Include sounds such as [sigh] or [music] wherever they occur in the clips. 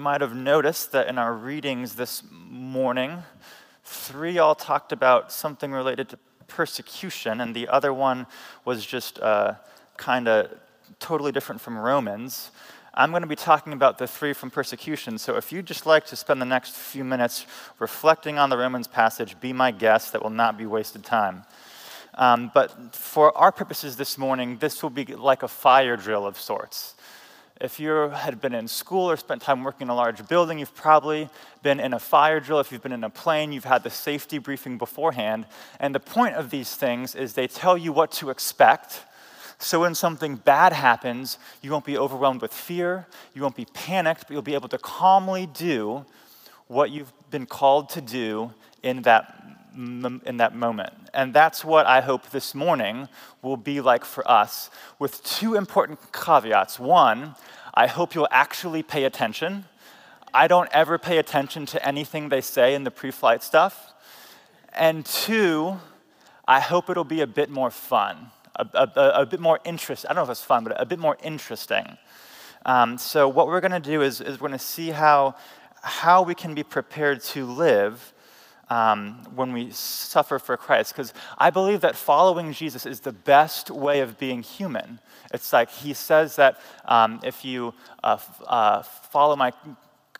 might have noticed that in our readings this morning, three all talked about something related to persecution, and the other one was just uh, kind of totally different from Romans. I'm going to be talking about the three from persecution. So if you'd just like to spend the next few minutes reflecting on the Romans passage, be my guest. That will not be wasted time. Um, but for our purposes this morning, this will be like a fire drill of sorts. If you had been in school or spent time working in a large building, you've probably been in a fire drill. If you've been in a plane, you've had the safety briefing beforehand. And the point of these things is they tell you what to expect so when something bad happens, you won't be overwhelmed with fear, you won't be panicked, but you'll be able to calmly do what you've been called to do in that in that moment. And that's what I hope this morning will be like for us, with two important caveats. One, I hope you'll actually pay attention. I don't ever pay attention to anything they say in the pre flight stuff. And two, I hope it'll be a bit more fun a, a, a bit more interest. I don't know if it's fun, but a bit more interesting. Um, so what we're going to do is, is we're going to see how, how we can be prepared to live um, when we suffer for Christ. Because I believe that following Jesus is the best way of being human. It's like he says that um, if you uh, uh, follow my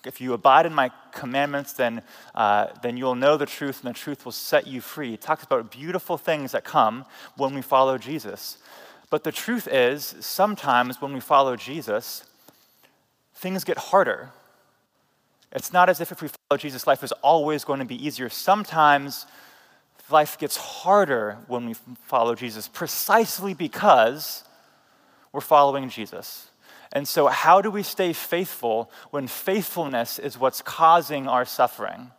if you abide in my commandments, then, uh, then you'll know the truth, and the truth will set you free. He talks about beautiful things that come when we follow Jesus. But the truth is, sometimes when we follow Jesus, things get harder. It's not as if if we follow Jesus, life is always going to be easier. Sometimes life gets harder when we follow Jesus, precisely because we're following Jesus. And so, how do we stay faithful when faithfulness is what's causing our suffering?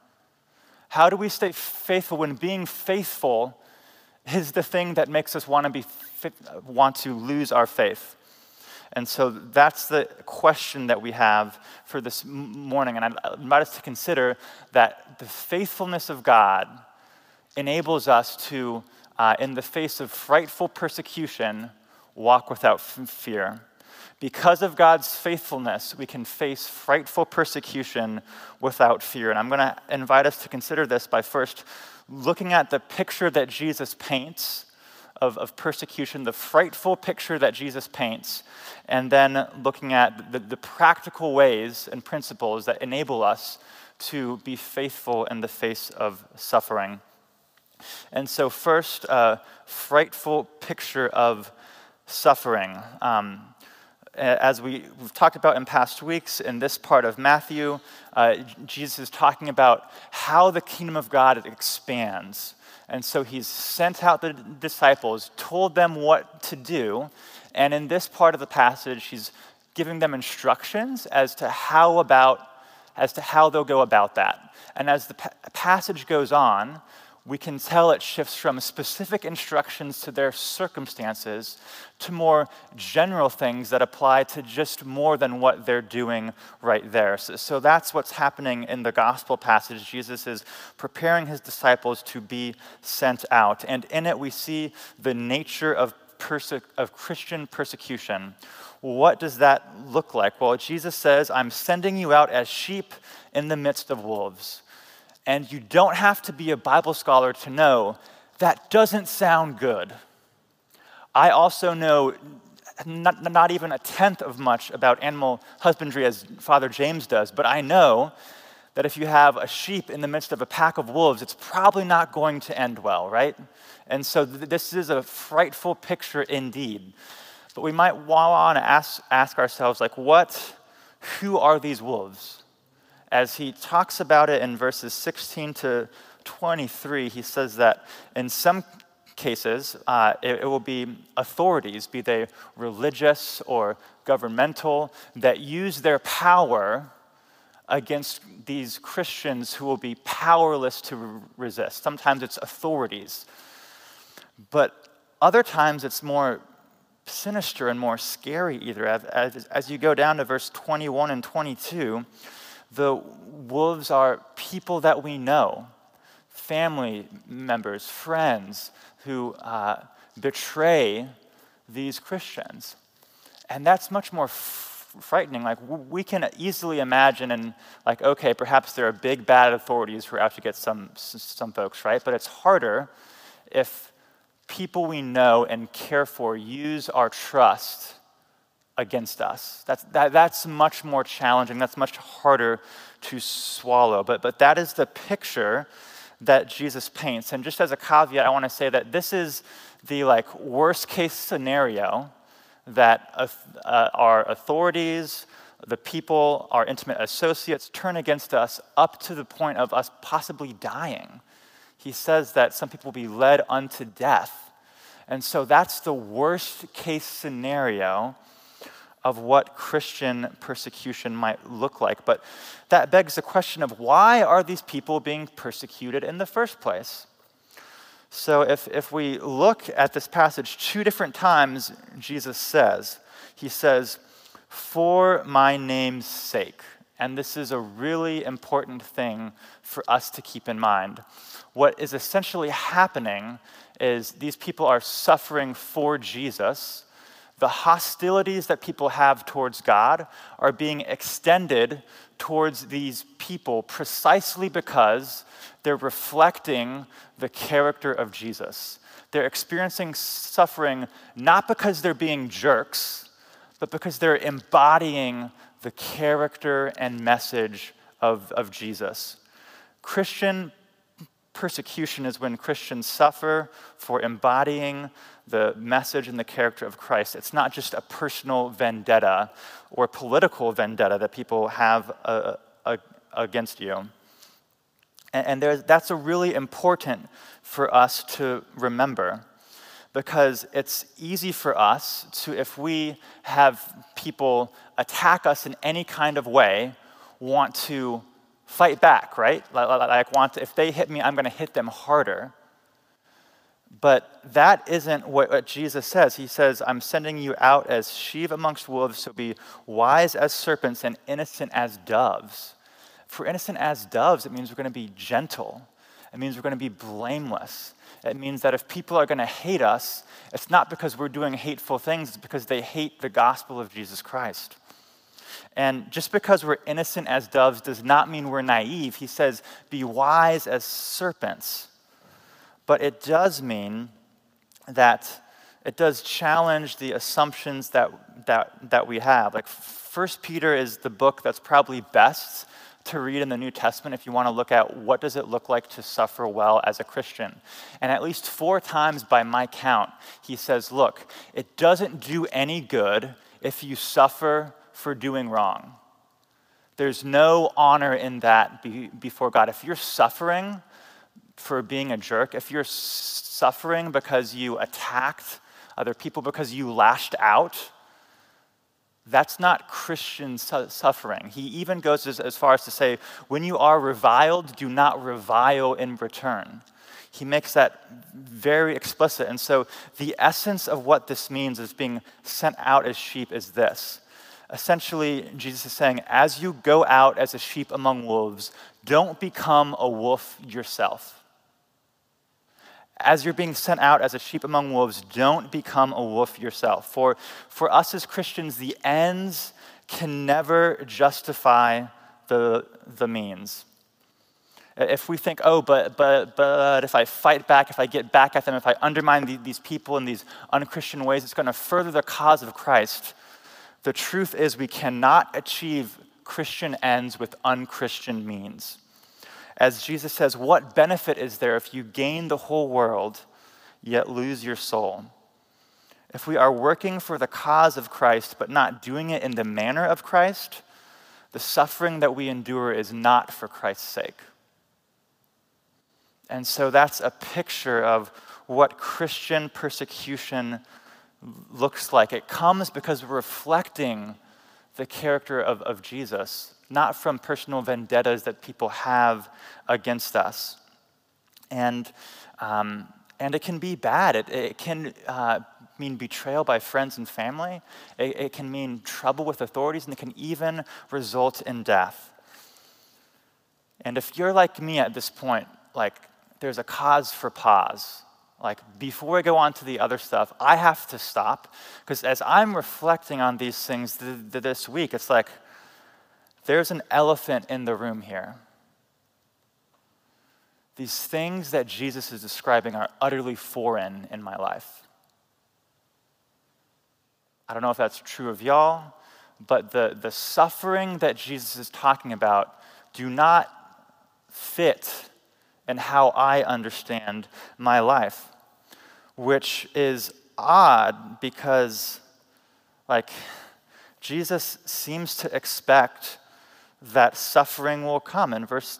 How do we stay faithful when being faithful is the thing that makes us want to, be, want to lose our faith? And so that's the question that we have for this morning. And I invite us to consider that the faithfulness of God enables us to, uh, in the face of frightful persecution, walk without fear. Because of God's faithfulness, we can face frightful persecution without fear. And I'm going to invite us to consider this by first looking at the picture that Jesus paints of, of persecution, the frightful picture that Jesus paints, and then looking at the, the practical ways and principles that enable us to be faithful in the face of suffering. And so, first, a frightful picture of suffering. Um, as we, have talked about in past weeks, in this part of Matthew, uh, Jesus is talking about how the kingdom of God expands. And so he's sent out the disciples, told them what to do, and in this part of the passage, he's giving them instructions as to how about as to how they'll go about that. And as the pa- passage goes on, we can tell it shifts from specific instructions to their circumstances to more general things that apply to just more than what they're doing right there. So, so, that's what's happening in the gospel passage. Jesus is preparing his disciples to be sent out. And in it, we see the nature of, perse- of Christian persecution. What does that look like? Well, Jesus says, I'm sending you out as sheep in the midst of wolves. And you don't have to be a Bible scholar to know that doesn't sound good. I also know not, not, even a tenth of much about animal husbandry as Father James does, but I know that if you have a sheep in the midst of a pack of wolves, it's probably not going to end well, right? And so th- this is a frightful picture indeed. But we might want to ask, ask ourselves, like, what, who are these wolves? As he talks about it in verses 16 to 23, he says that in some cases, uh, it, it, will be authorities, be they religious or governmental, that use their power against these Christians who will be powerless to re- resist. Sometimes it's authorities. But other times it's more sinister and more scary, either. As, as you go down to verse 21 and 22, the wolves are people that we know, family members, friends who uh, betray these Christians. And that's much more f- frightening. Like, we can easily imagine, and like, okay, perhaps there are big bad authorities who are out to get some, some folks, right? But it's harder if people we know and care for use our trust against us. That's, that, that's much more challenging. That's much harder to swallow. But, but that is the picture that Jesus paints. And just as a caveat, I want to say that this is the like worst case scenario that uh, uh, our authorities, the people, our intimate associates turn against us up to the point of us possibly dying. He says that some people will be led unto death. And so that's the worst case scenario of what Christian persecution might look like. But that begs the question of why are these people being persecuted in the first place? So if, if we look at this passage, two different times Jesus says, He says, for my name's sake. And this is a really important thing for us to keep in mind. What is essentially happening is these people are suffering for Jesus. The hostilities that people have towards God are being extended towards these people precisely because they're reflecting the character of Jesus. They're experiencing suffering not because they're being jerks, but because they're embodying the character and message of, of Jesus. Christian persecution is when Christians suffer for embodying the message and the character of Christ. It's not just a personal vendetta or political vendetta that people have uh, uh, against you. And, and that's a really important for us to remember because it's easy for us to, if we have people attack us in any kind of way, want to fight back, right? Like, want to, if they hit me, I'm going to hit them harder. But that isn't what, Jesus says. He says, I'm sending you out as sheep amongst wolves, so be wise as serpents and innocent as doves. For innocent as doves, it means we're going to be gentle. It means we're going to be blameless. It means that if people are going to hate us, it's not because we're doing hateful things, it's because they hate the gospel of Jesus Christ. And just because we're innocent as doves does not mean we're naive. He says, be wise as serpents. But it does mean that it does challenge the assumptions that, that, that we have. Like, First Peter is the book that's probably best to read in the New Testament if you want to look at what does it look like to suffer well as a Christian. And at least four times by my count, he says, look, it doesn't do any good if you suffer for doing wrong. There's no honor in that be, before God. If you're suffering for being a jerk, if you're suffering because you attacked other people, because you lashed out, that's not Christian su- suffering. He even goes as, as far as to say, when you are reviled, do not revile in return. He makes that very explicit. And so, the essence of what this means as being sent out as sheep is this. Essentially, Jesus is saying, as you go out as a sheep among wolves, don't become a wolf yourself as you're being sent out as a sheep among wolves, don't become a wolf yourself. For, for us as Christians, the ends can never justify the, the means. If we think, oh, but, but, but if I fight back, if I get back at them, if I undermine the, these people in these unchristian ways, it's going to further the cause of Christ. The truth is, we cannot achieve Christian ends with unchristian means. As Jesus says, What benefit is there if you gain the whole world yet lose your soul? If we are working for the cause of Christ but not doing it in the manner of Christ, the suffering that we endure is not for Christ's sake. And so that's a picture of what Christian persecution looks like. It comes because we're reflecting the character of, of Jesus not from personal vendettas that people have against us. And, um, and it can be bad. It, it can uh, mean betrayal by friends and family. It, it can mean trouble with authorities, and it can even result in death. And if you're like me at this point, like there's a cause for pause. Like, before I go on to the other stuff, I have to stop. Because as I'm reflecting on these things th- th- this week, it's like there's an elephant in the room here. These things that Jesus is describing are utterly foreign in my life. I don't know if that's true of y'all, but the, the suffering that Jesus is talking about do not fit in how I understand my life, which is odd because, like, Jesus seems to expect that suffering will come in verse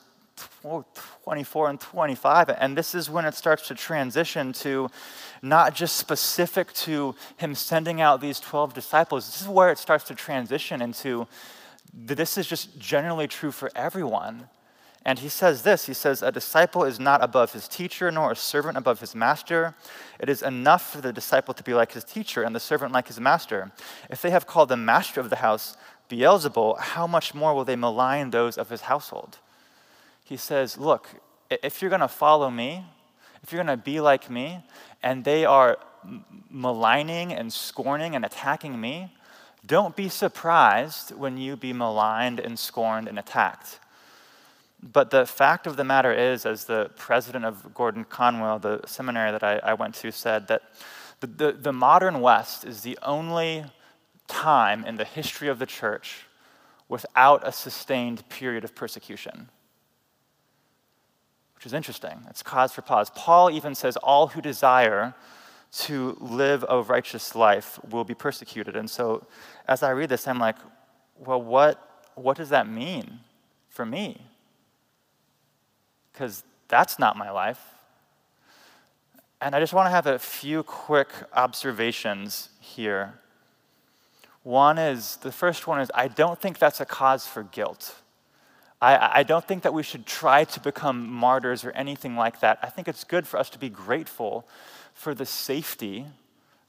24 and 25. And this is when it starts to transition to not just specific to him sending out these 12 disciples. This is where it starts to transition into this is just generally true for everyone. And he says this He says, A disciple is not above his teacher, nor a servant above his master. It is enough for the disciple to be like his teacher, and the servant like his master. If they have called the master of the house Beelzebul, how much more will they malign those of his household? He says, Look, if you're going to follow me, if you're going to be like me, and they are maligning and scorning and attacking me, don't be surprised when you be maligned and scorned and attacked. But the fact of the matter is, as the president of Gordon Conwell, the seminary that I, I went to, said, that the, the, the modern West is the only time in the history of the church without a sustained period of persecution. Which is interesting. It's cause for pause. Paul even says, All who desire to live a righteous life will be persecuted. And so as I read this, I'm like, well, what, what does that mean for me? Because that's not my life. And I just want to have a few quick observations here. One is the first one is I don't think that's a cause for guilt. I, I don't think that we should try to become martyrs or anything like that. I think it's good for us to be grateful for the safety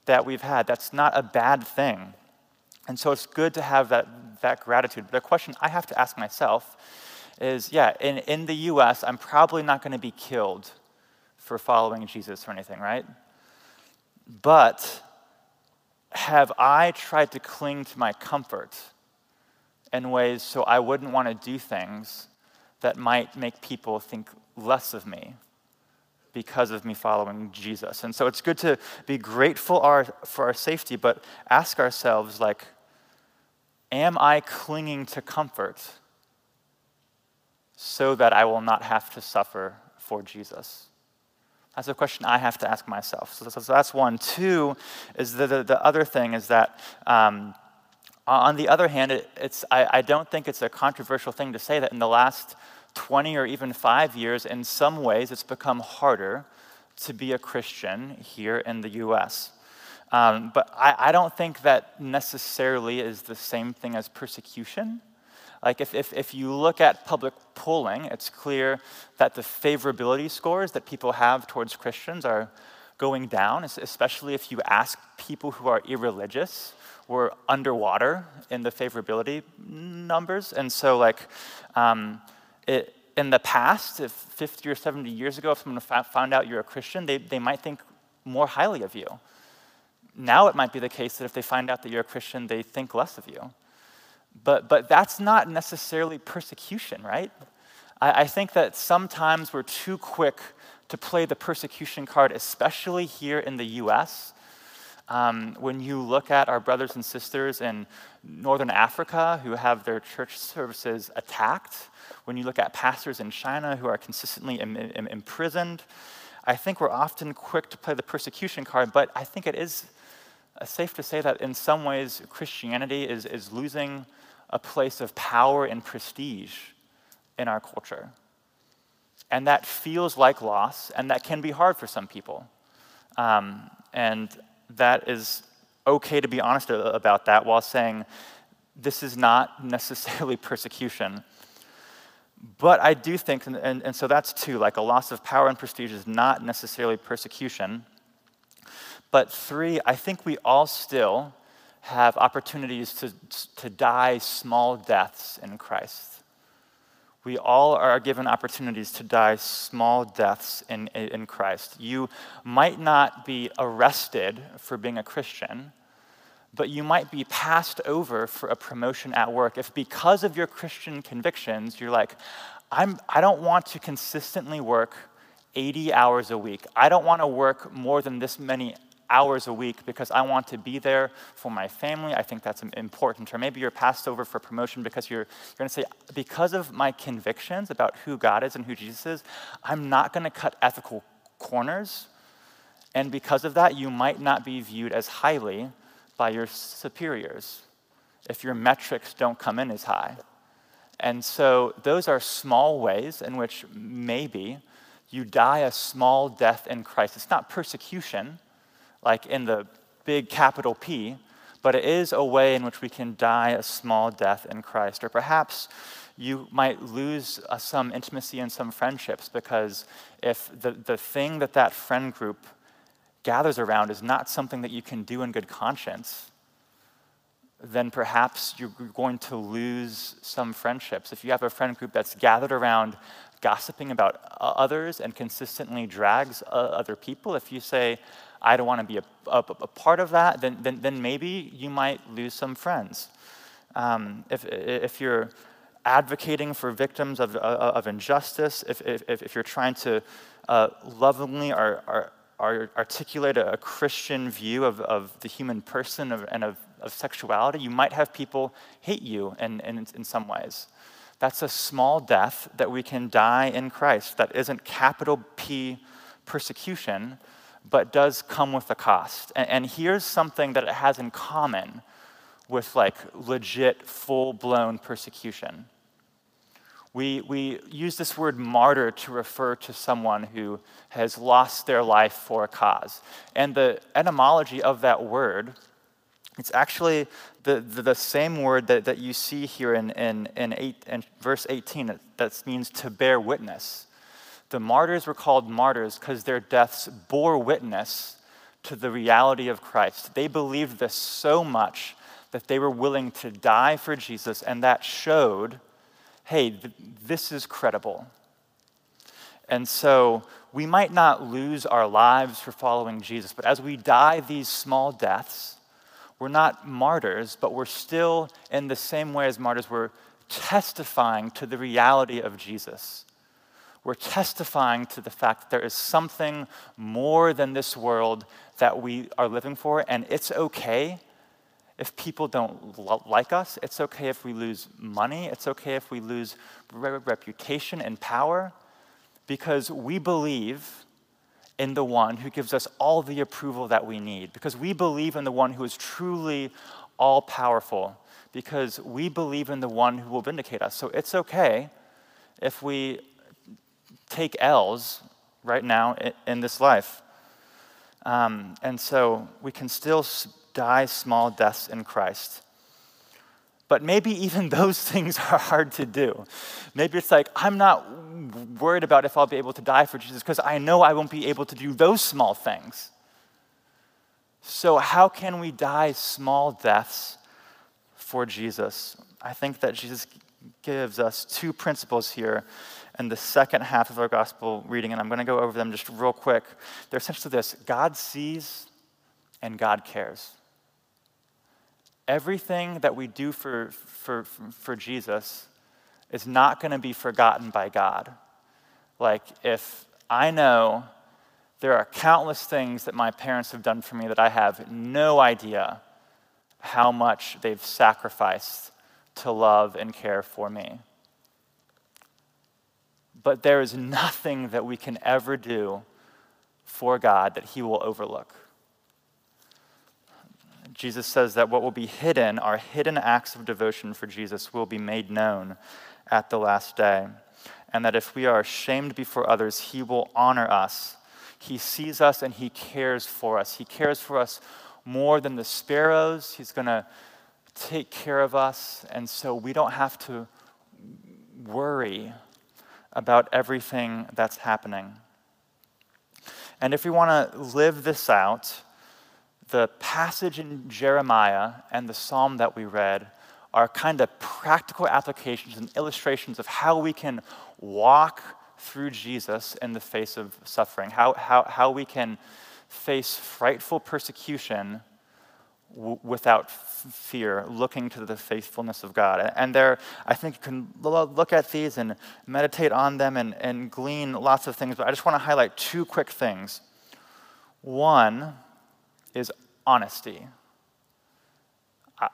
that we've had. That's not a bad thing. And so it's good to have that, that gratitude. But a question I have to ask myself is yeah, in, in the US, I'm probably not going to be killed for following Jesus or anything, right? But have I tried to cling to my comfort in ways so I wouldn't want to do things that might make people think less of me because of me following Jesus. And so it's good to be grateful our, for our safety, but ask ourselves, like, am I clinging to comfort so that I will not have to suffer for Jesus? That's a question I have to ask myself. So, so, so that's one. Two is the, the, the, other thing is that, um, on the other hand, it, it's, I, I don't think it's a controversial thing to say that in the last 20 or even five years, in some ways, it's become harder to be a Christian here in the US. Um, but I, I, don't think that necessarily is the same thing as persecution. Like, if, if, if you look at public polling, it's clear that the favorability scores that people have towards Christians are going down, especially if you ask people who are irreligious. We're underwater in the favorability numbers. And so, like, um, it, in the past, if 50 or 70 years ago, if someone found out you're a Christian, they, they might think more highly of you. Now it might be the case that if they find out that you're a Christian, they think less of you. But, but that's not necessarily persecution, right? I, I think that sometimes we're too quick to play the persecution card, especially here in the US. Um, when you look at our brothers and sisters in Northern Africa who have their church services attacked, when you look at pastors in China who are consistently Im- Im- imprisoned, I think we're often quick to play the persecution card, but I think it is safe to say that in some ways Christianity is, is losing a place of power and prestige in our culture. And that feels like loss, and that can be hard for some people. Um, and that is okay to be honest about that while saying this is not [laughs] necessarily persecution. But I do think, and, and, and so that's two, like a loss of power and prestige is not necessarily persecution. But three, I think we all still have opportunities to, to die small deaths in Christ. We all are given opportunities to die small deaths in, in Christ. You might not be arrested for being a Christian, but you might be passed over for a promotion at work if, because of your Christian convictions, you're like, I'm, I don't want to consistently work 80 hours a week. I don't want to work more than this many hours a week because I want to be there for my family. I think that's important. Or maybe you're passed over for promotion because you're, you're going to say, because of my convictions about who God is and who Jesus is, I'm not going to cut ethical corners. And because of that, you might not be viewed as highly by your superiors if your metrics don't come in as high. And so those are small ways in which maybe you die a small death in Christ. It's not persecution, like in the big capital P, but it is a way in which we can die a small death in Christ. Or perhaps you might lose uh, some intimacy and some friendships because if the, the thing that that friend group gathers around is not something that you can do in good conscience, then perhaps you're going to lose some friendships. If you have a friend group that's gathered around gossiping about others and consistently drags other people, if you say, I don't want to be a, a, a part of that, then, then, then, maybe you might lose some friends. Um, if, if you're advocating for victims of, of injustice, if, if, if you're trying to uh, lovingly or, or, articulate a, Christian view of, of the human person of, and of, of sexuality, you might have people hate you in, in, in some ways. That's a small death that we can die in Christ. That isn't capital P persecution, but does come with a cost. And, and here's something that it has in common with like legit, full blown persecution. We, we use this word martyr to refer to someone who has lost their life for a cause. And the etymology of that word, it's actually the, the, the same word that, that you see here in, in, in, eight, in verse 18 that means to bear witness. The martyrs were called martyrs because their deaths bore witness to the reality of Christ. They believed this so much that they were willing to die for Jesus, and that showed hey, th- this is credible. And so we might not lose our lives for following Jesus, but as we die these small deaths, we're not martyrs, but we're still, in the same way as martyrs, we're testifying to the reality of Jesus. We're testifying to the fact that there is something more than this world that we are living for, and it's okay if people don't like us. It's okay if we lose money. It's okay if we lose re- reputation and power because we believe in the one who gives us all the approval that we need, because we believe in the one who is truly all powerful, because we believe in the one who will vindicate us. So it's okay if we take L's right now in, this life. Um, and so we can still die small deaths in Christ. But maybe [laughs] even those things are hard to do. Maybe it's like, I'm not worried about if I'll be able to die for Jesus because I know I won't be able to do those small things. So, how can we die small deaths for Jesus? I think that Jesus gives us two principles here in the second half of our gospel reading, and I'm going to go over them just real quick. They're essentially this God sees and God cares everything that we do for, for, for Jesus is not going to be forgotten by God. Like, if I know there are countless things that my parents have done for me that I have no idea how much they've sacrificed to love and care for me. But there is nothing that we can ever do for God that He will overlook. Jesus says that what will be hidden, our hidden acts of devotion for Jesus, will be made known at the last day. And that if we are ashamed before others, He will honor us. He sees us and He cares for us. He cares for us more than the sparrows. He's going to take care of us. And so we don't have to worry about everything that's happening. And if we want to live this out, the passage in Jeremiah and the psalm that we read are kind of practical applications and illustrations of how we can walk through Jesus in the face of suffering, how, how, how we can face frightful persecution w- without fear, looking to the faithfulness of God. And there, I think you can look at these and meditate on them and, and glean lots of things, but I just want to highlight two quick things. One is honesty.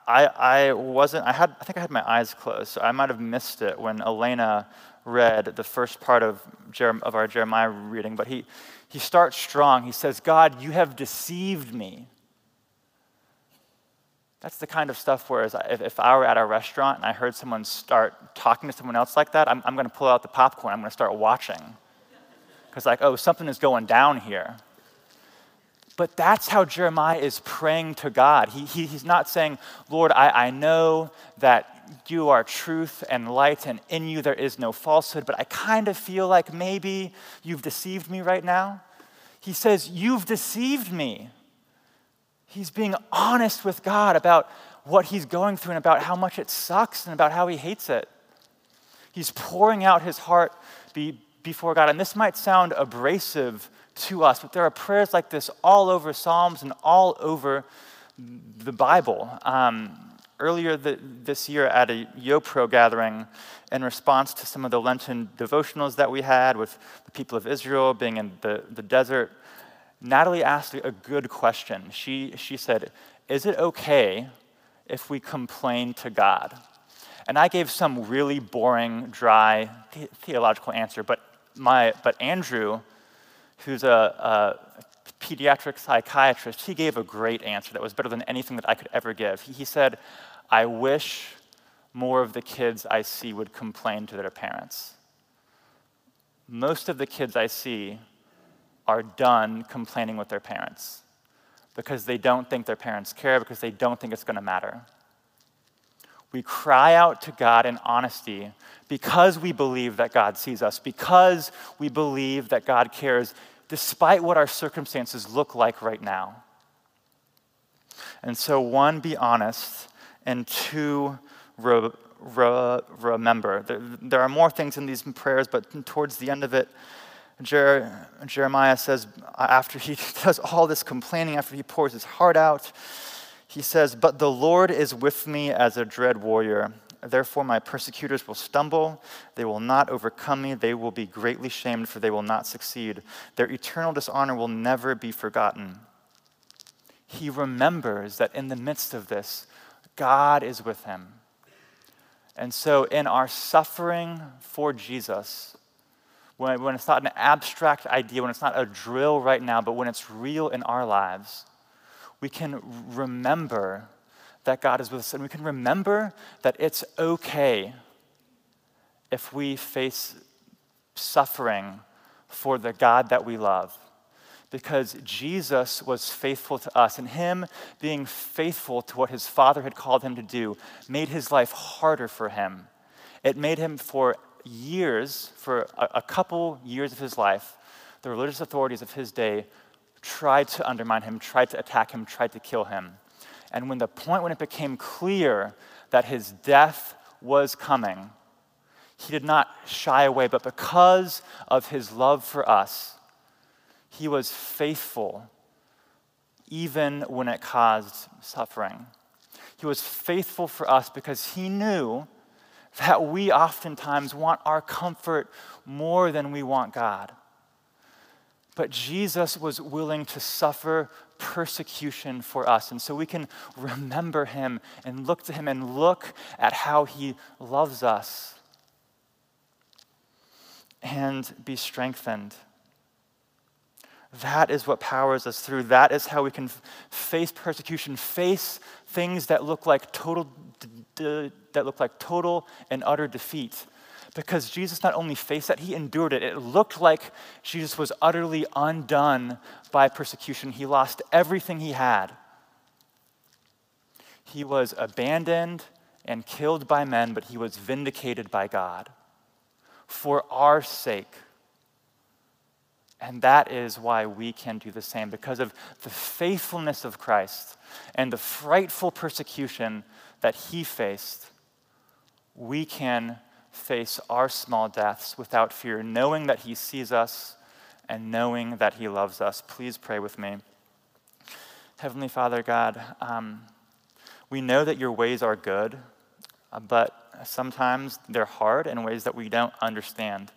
I, I wasn't, I had, I think I had my eyes closed, so I might have missed it when Elena read the first part of, Jerem, of our Jeremiah reading, but he, he starts strong. He says, God, you have deceived me. That's the kind of stuff where if, if I were at a restaurant and I heard someone start talking to someone else like that, I'm, I'm going to pull out the popcorn. I'm going to start watching. Because, like, oh, something is going down here. But that's how Jeremiah is praying to God. He, he, he's not saying, Lord, I, I know that you are truth and light, and in you there is no falsehood, but I kind of feel like maybe you've deceived me right now. He says, You've deceived me. He's being honest with God about what he's going through and about how much it sucks and about how he hates it. He's pouring out his heart be, before God. And this might sound abrasive to us. But there are prayers like this all over Psalms and all over the Bible. Um, earlier the, this year at a YoPro gathering, in response to some of the Lenten devotionals that we had with the people of Israel being in the, the desert, Natalie asked a good question. She, she said, Is it okay if we complain to God? And I gave some really boring, dry theological answer, but, my, but Andrew who's a, a pediatric psychiatrist, he gave a great answer that was better than anything that I could ever give. He, he said, I wish more of the kids I see would complain to their parents. Most of the kids I see are done complaining with their parents because they don't think their parents care, because they don't think it's going to matter. We cry out to God in honesty because we believe that God sees us, because we believe that God cares, despite what our circumstances look like right now. And so, one, be honest, and two, re- re- remember. There, there, are more things in these prayers, but towards the end of it, Jer- Jeremiah says, after he [laughs] does all this complaining, after he pours his heart out, he says, But the Lord is with me as a dread warrior. Therefore, my persecutors will stumble. They will not overcome me. They will be greatly shamed, for they will not succeed. Their eternal dishonor will never be forgotten. He remembers that in the midst of this, God is with him. And so, in our suffering for Jesus, when, when it's not an abstract idea, when it's not a drill right now, but when it's real in our lives, we can remember that God is with us. And we can remember that it's okay if we face suffering for the God that we love. Because Jesus was faithful to us, and Him being faithful to what His Father had called Him to do made His life harder for Him. It made Him, for years, for a, a couple years of His life, the religious authorities of His day tried to undermine Him, tried to attack Him, tried to kill Him. And when the point when it became clear that his death was coming, he did not shy away, but because of his love for us, he was faithful even when it caused suffering. He was faithful for us because he knew that we oftentimes want our comfort more than we want God. But Jesus was willing to suffer persecution for us. And so we can remember him and look to him and look at how he loves us and be strengthened. That is what powers us through. That is how we can face persecution, face things that look like total that look like total and utter defeat because Jesus not only faced that, he endured it. It looked like Jesus was utterly undone by persecution. He lost everything he had. He was abandoned and killed by men, but he was vindicated by God for our sake. And that is why we can do the same, because of the faithfulness of Christ and the frightful persecution that he faced we can face our small deaths without fear, knowing that He sees us and knowing that He loves us. Please pray with me. Heavenly Father God, um, we know that your ways are good, uh, but sometimes they're hard in ways that we don't understand.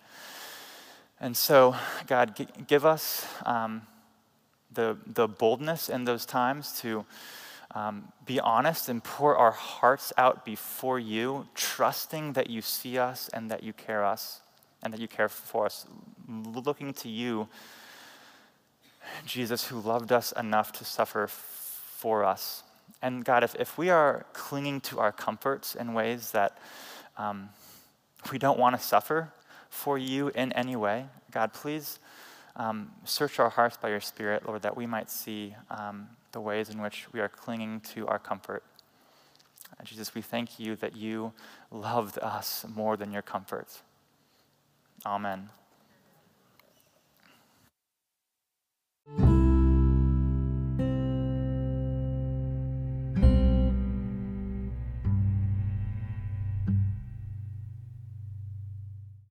And so, God, give us um, the, the boldness in those times to um, be honest and pour our hearts out before you, trusting that you see us and that you care us and that you care for us, looking to you, Jesus, who loved us enough to suffer for us. And God, if, if we are clinging to our comforts in ways that um, we don't want to suffer for you in any way, God, please um, search our hearts by your Spirit, Lord, that we might see um, the ways in which we are clinging to our comfort. Jesus, we thank you that you loved us more than your comforts. Amen.